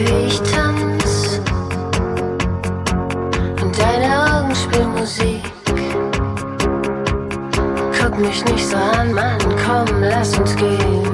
ich tanz und deine Augen spielen Musik. Guck mich nicht so an, Mann, komm, lass uns gehen.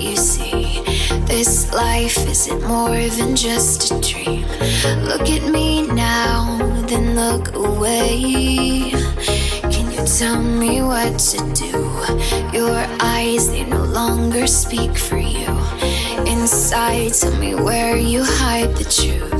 You see? This life isn't more than just a dream. Look at me now, then look away. Can you tell me what to do? Your eyes, they no longer speak for you. Inside, tell me where you hide the truth.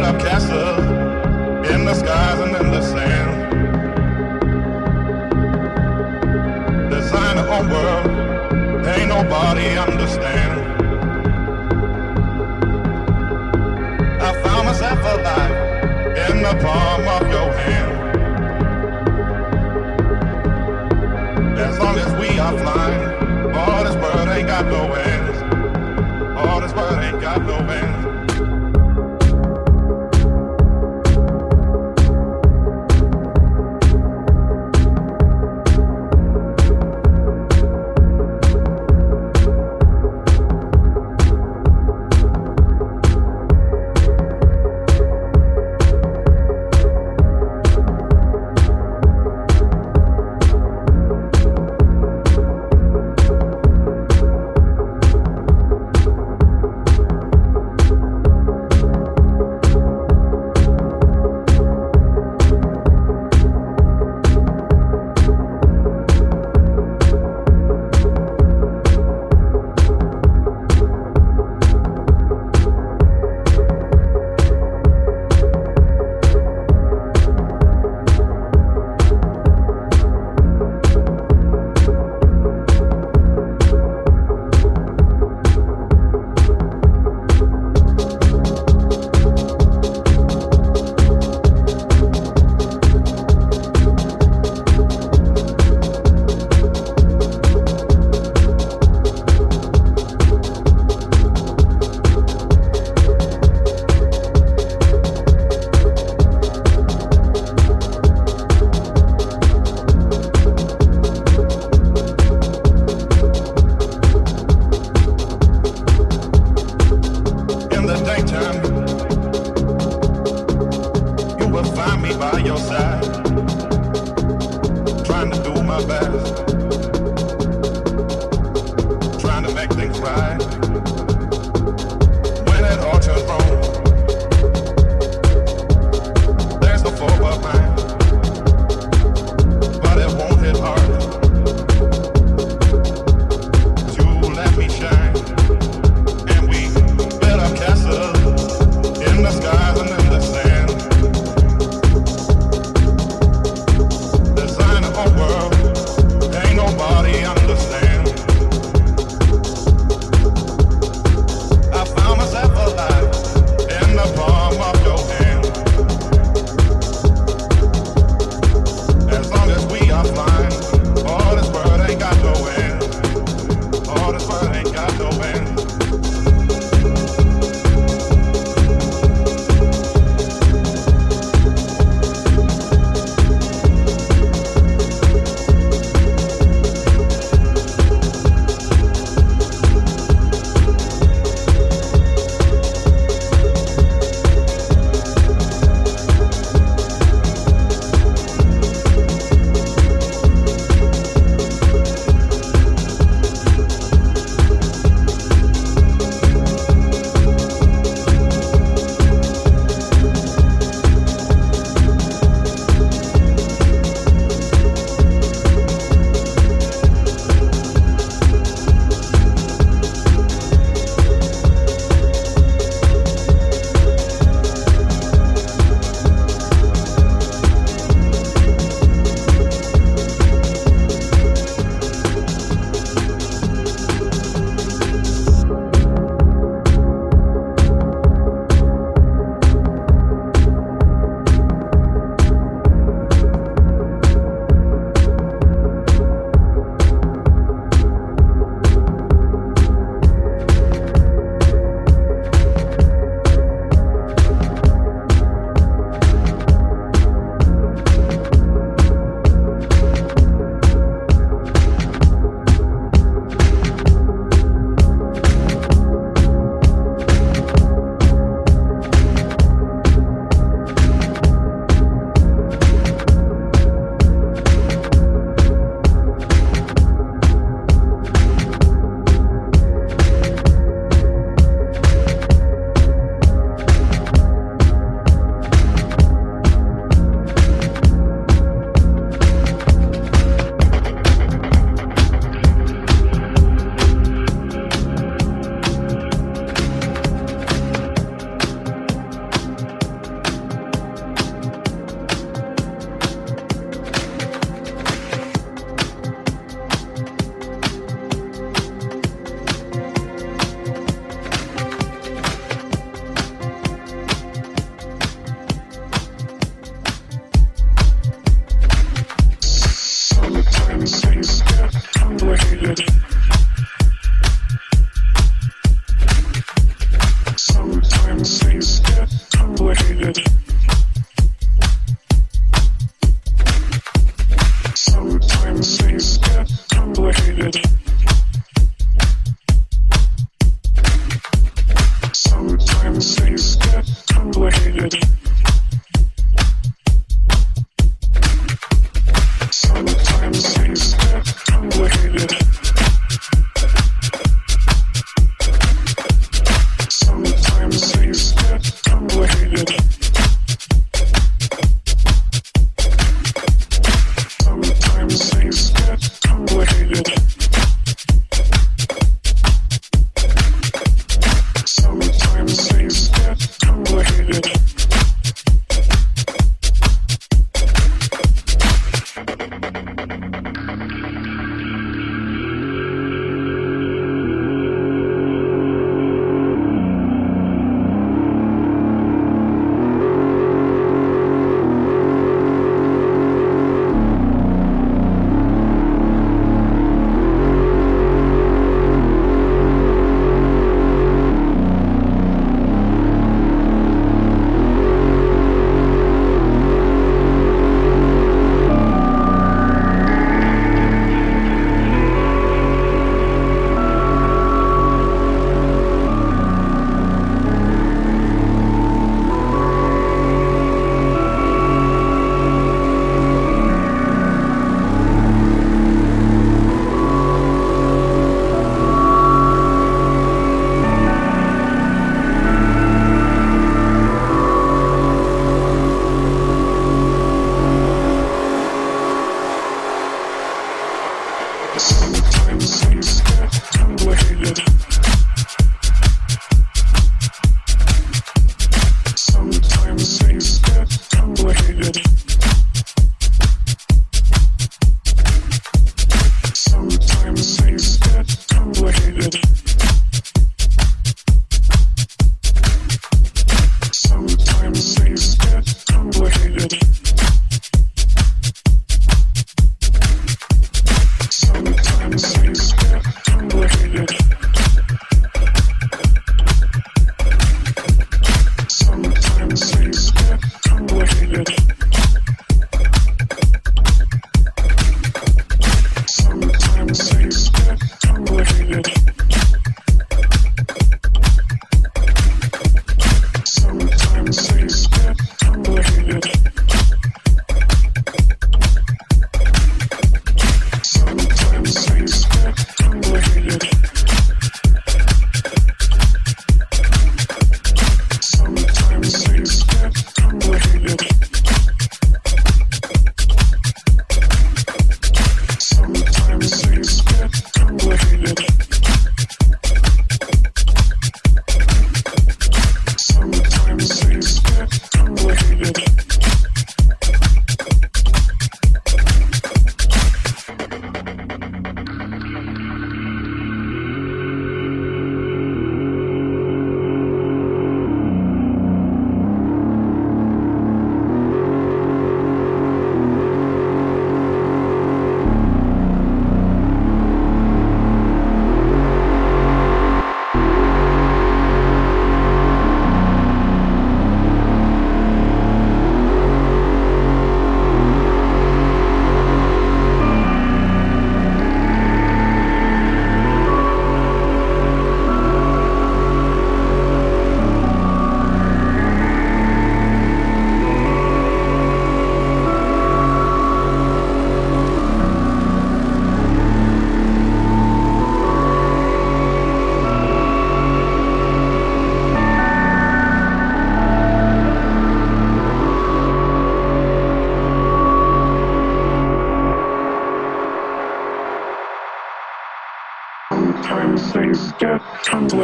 built up castles in the skies and in the sand. Design a whole world, ain't nobody understand. I found myself alive in the palm of your hand. As long as we are flying, all this world ain't got no ends. All this world ain't got no ends.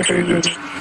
changes.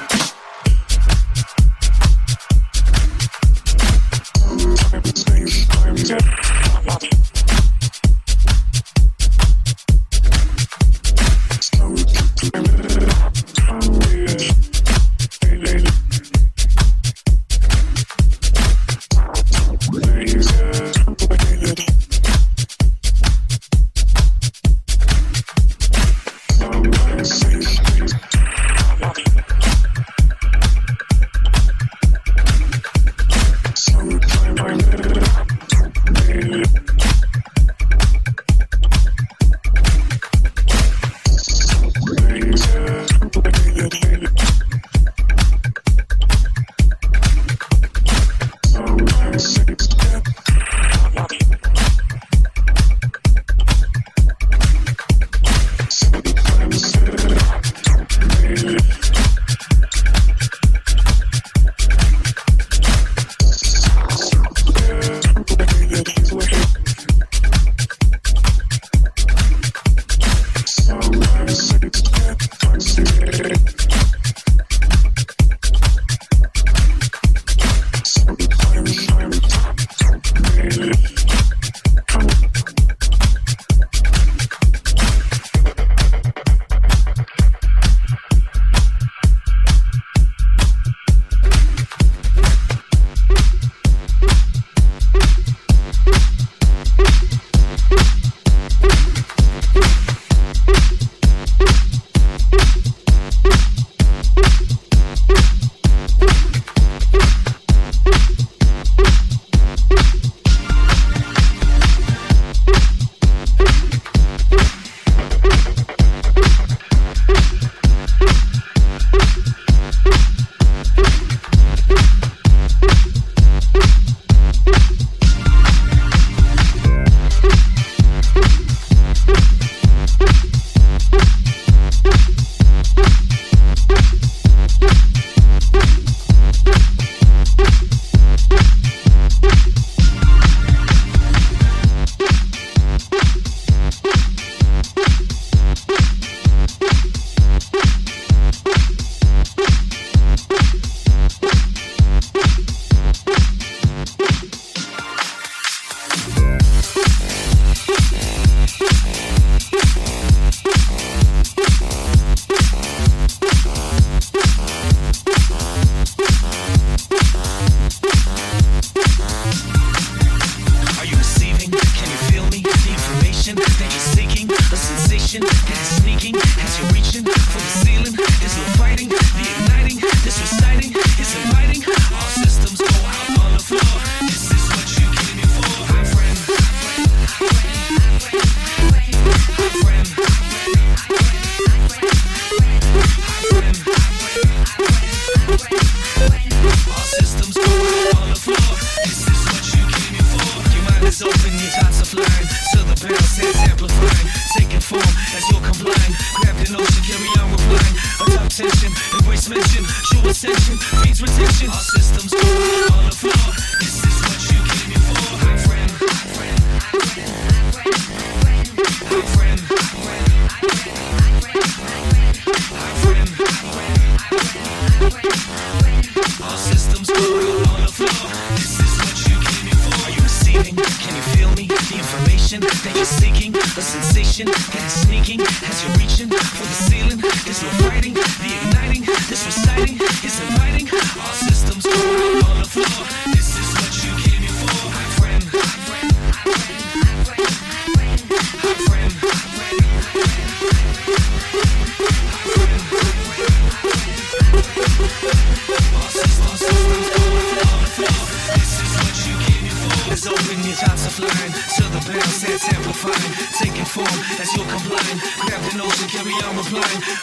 addiction that you're seeking, a sensation that is sneaking as you're reaching for the ceiling. There's no fighting, the igniting, this reciting is inviting all systems.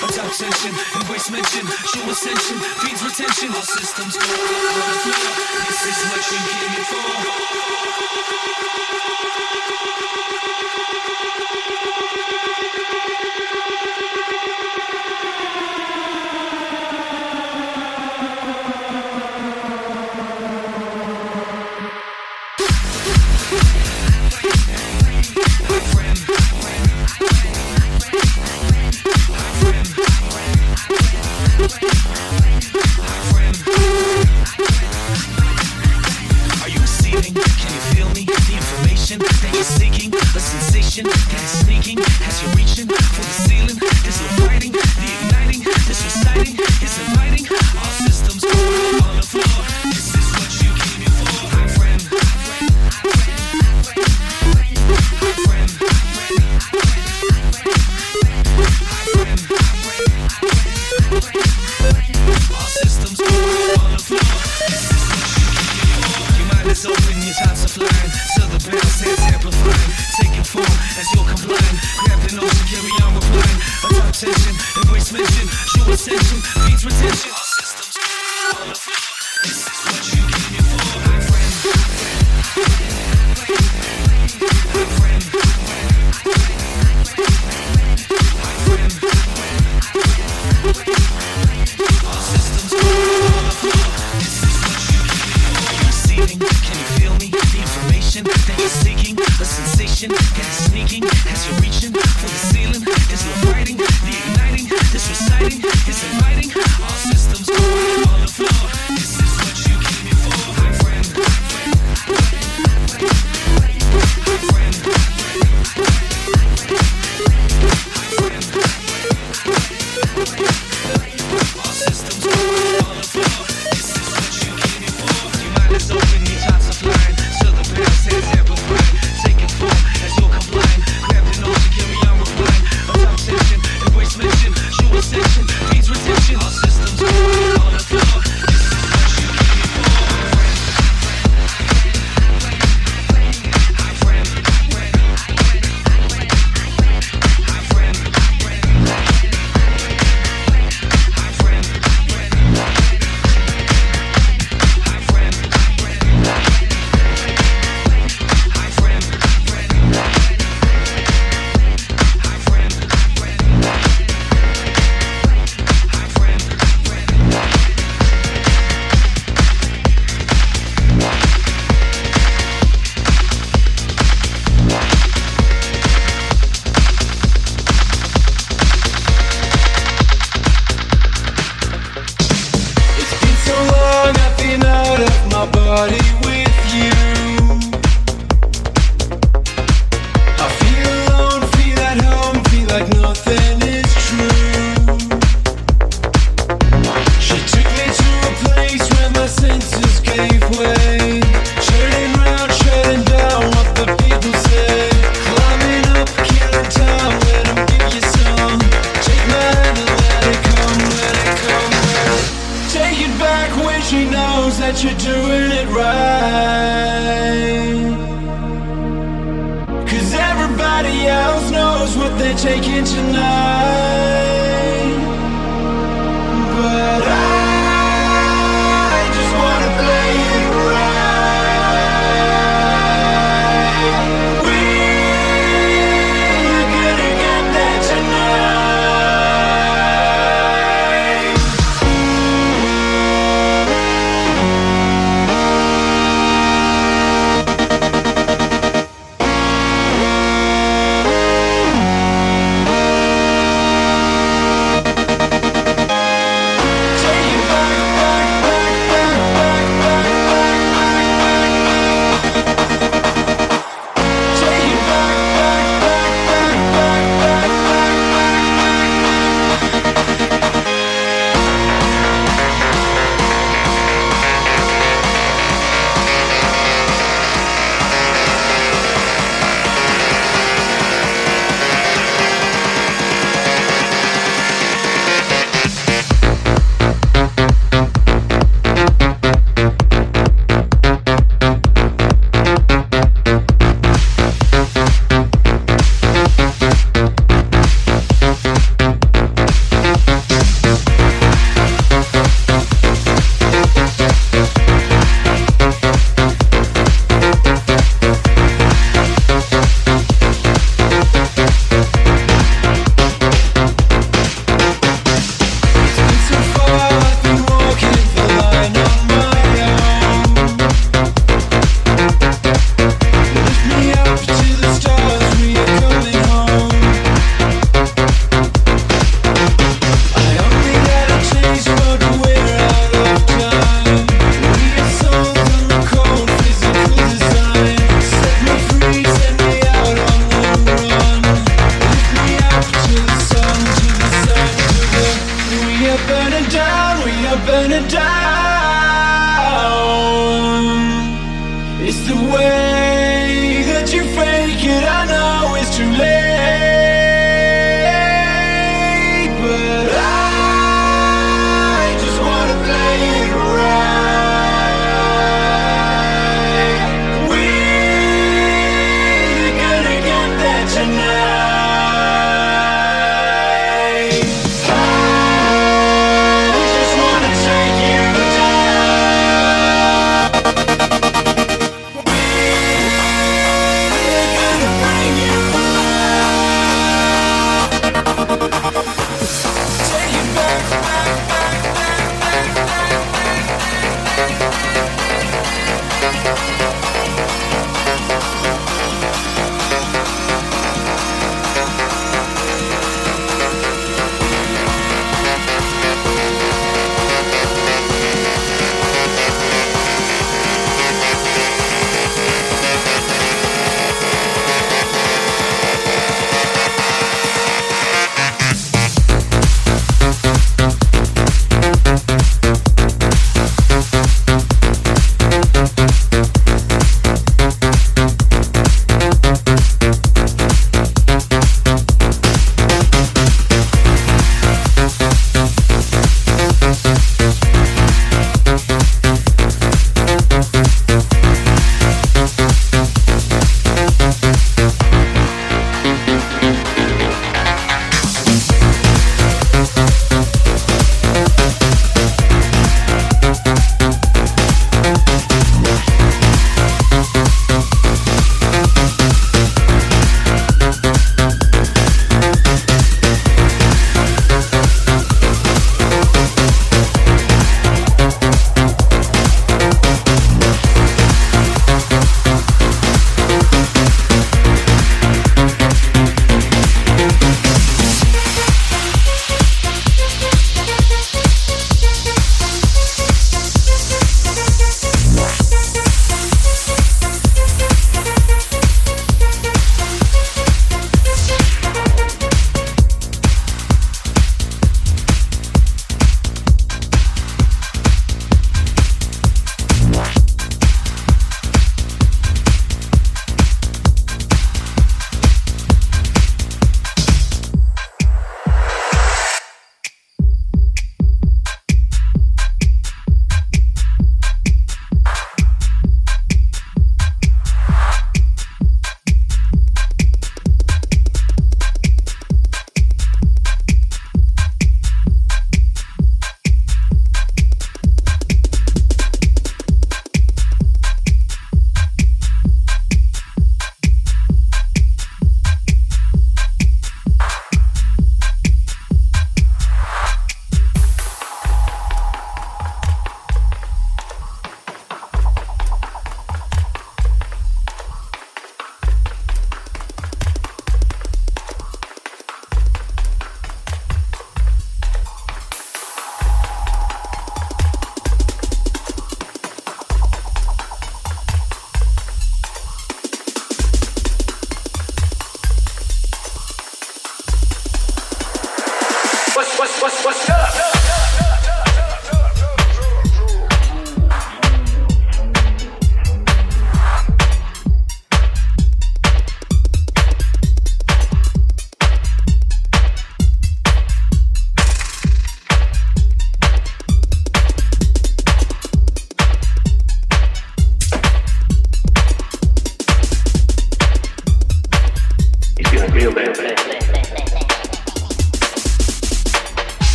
Attack tension, embrace mention, show ascension, feeds retention. Our systems go over the floor. This is what you came here for.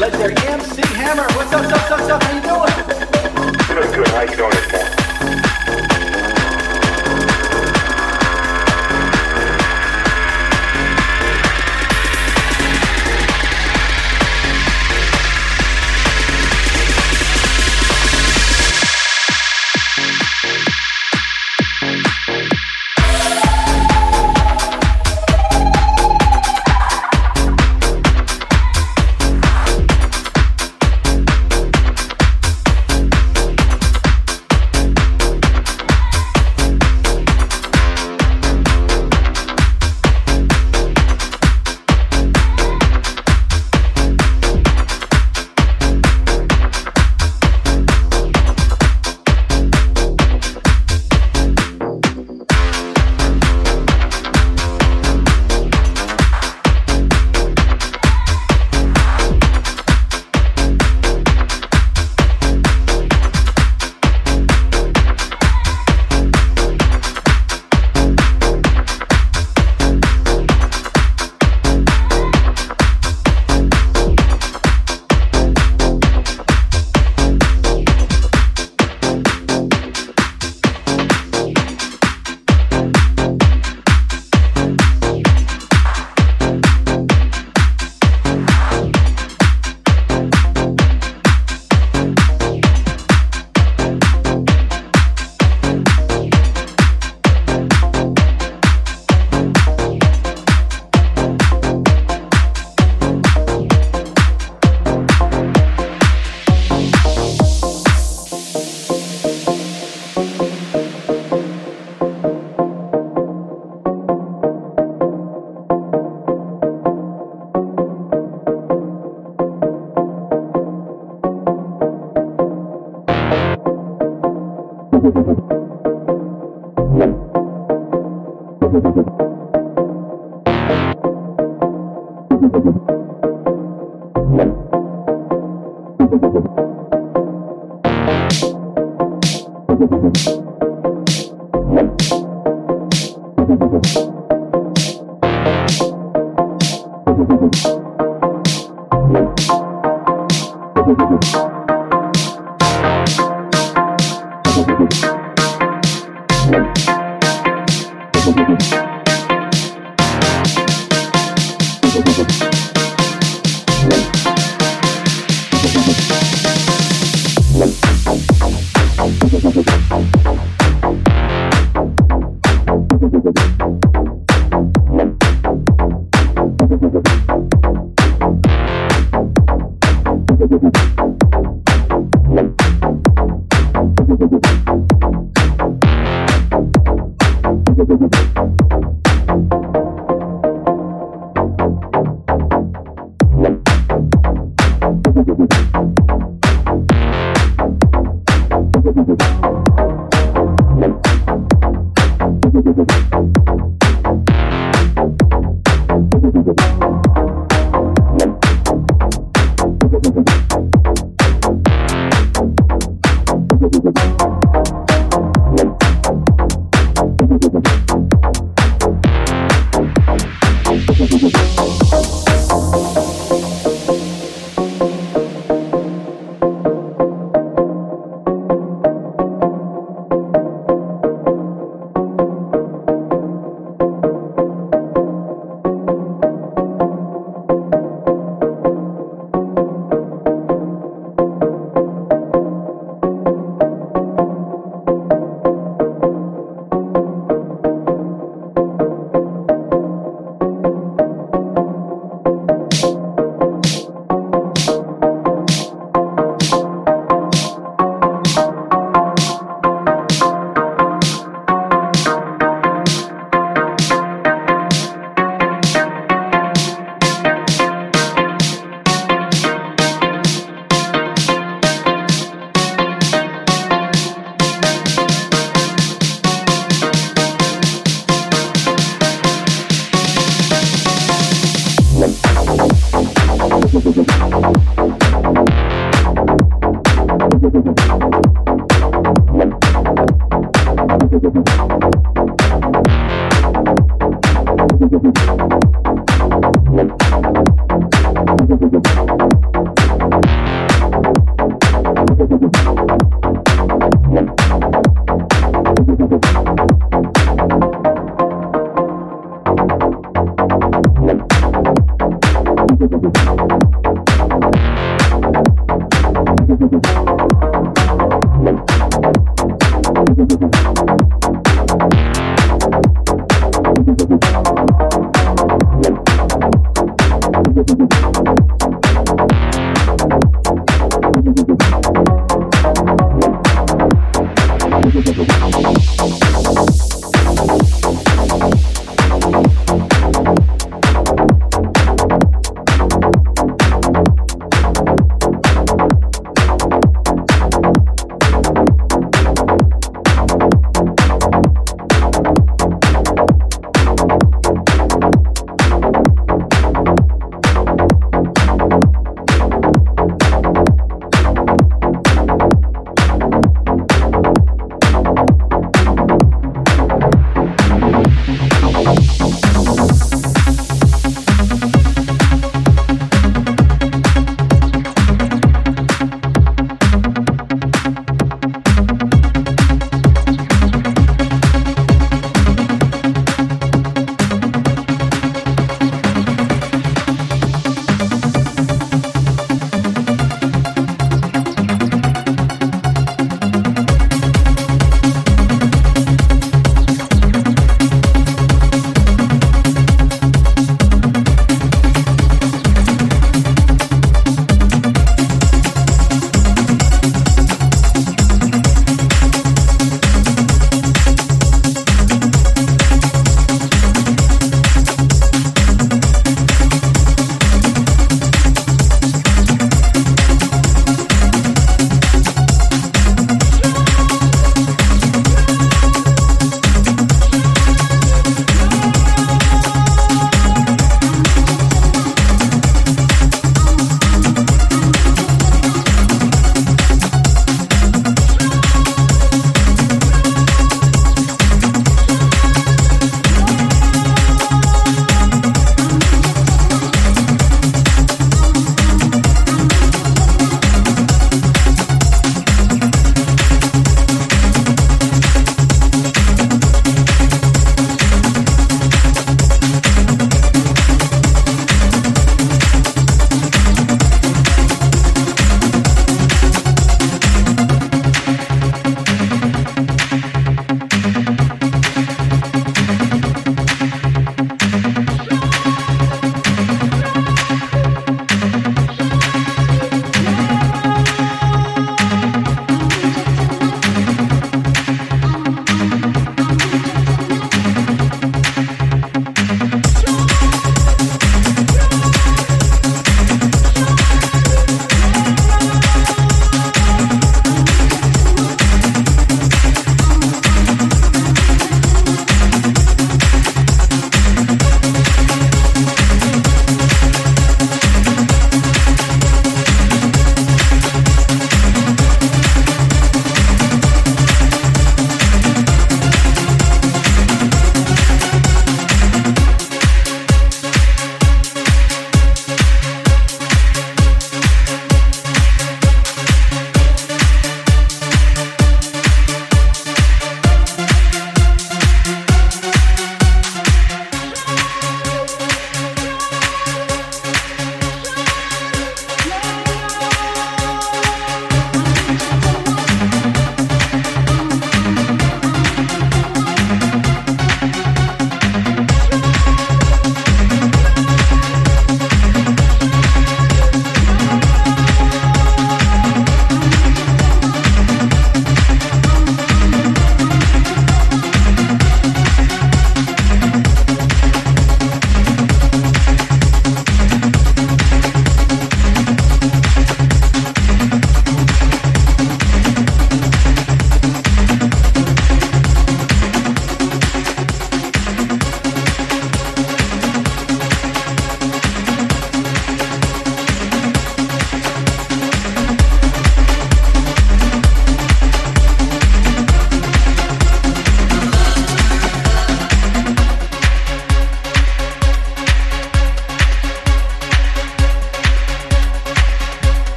Legendary MC Hammer. What's up, what's up, what's up? How you doing? Very good. How you doing this morning? Thank you.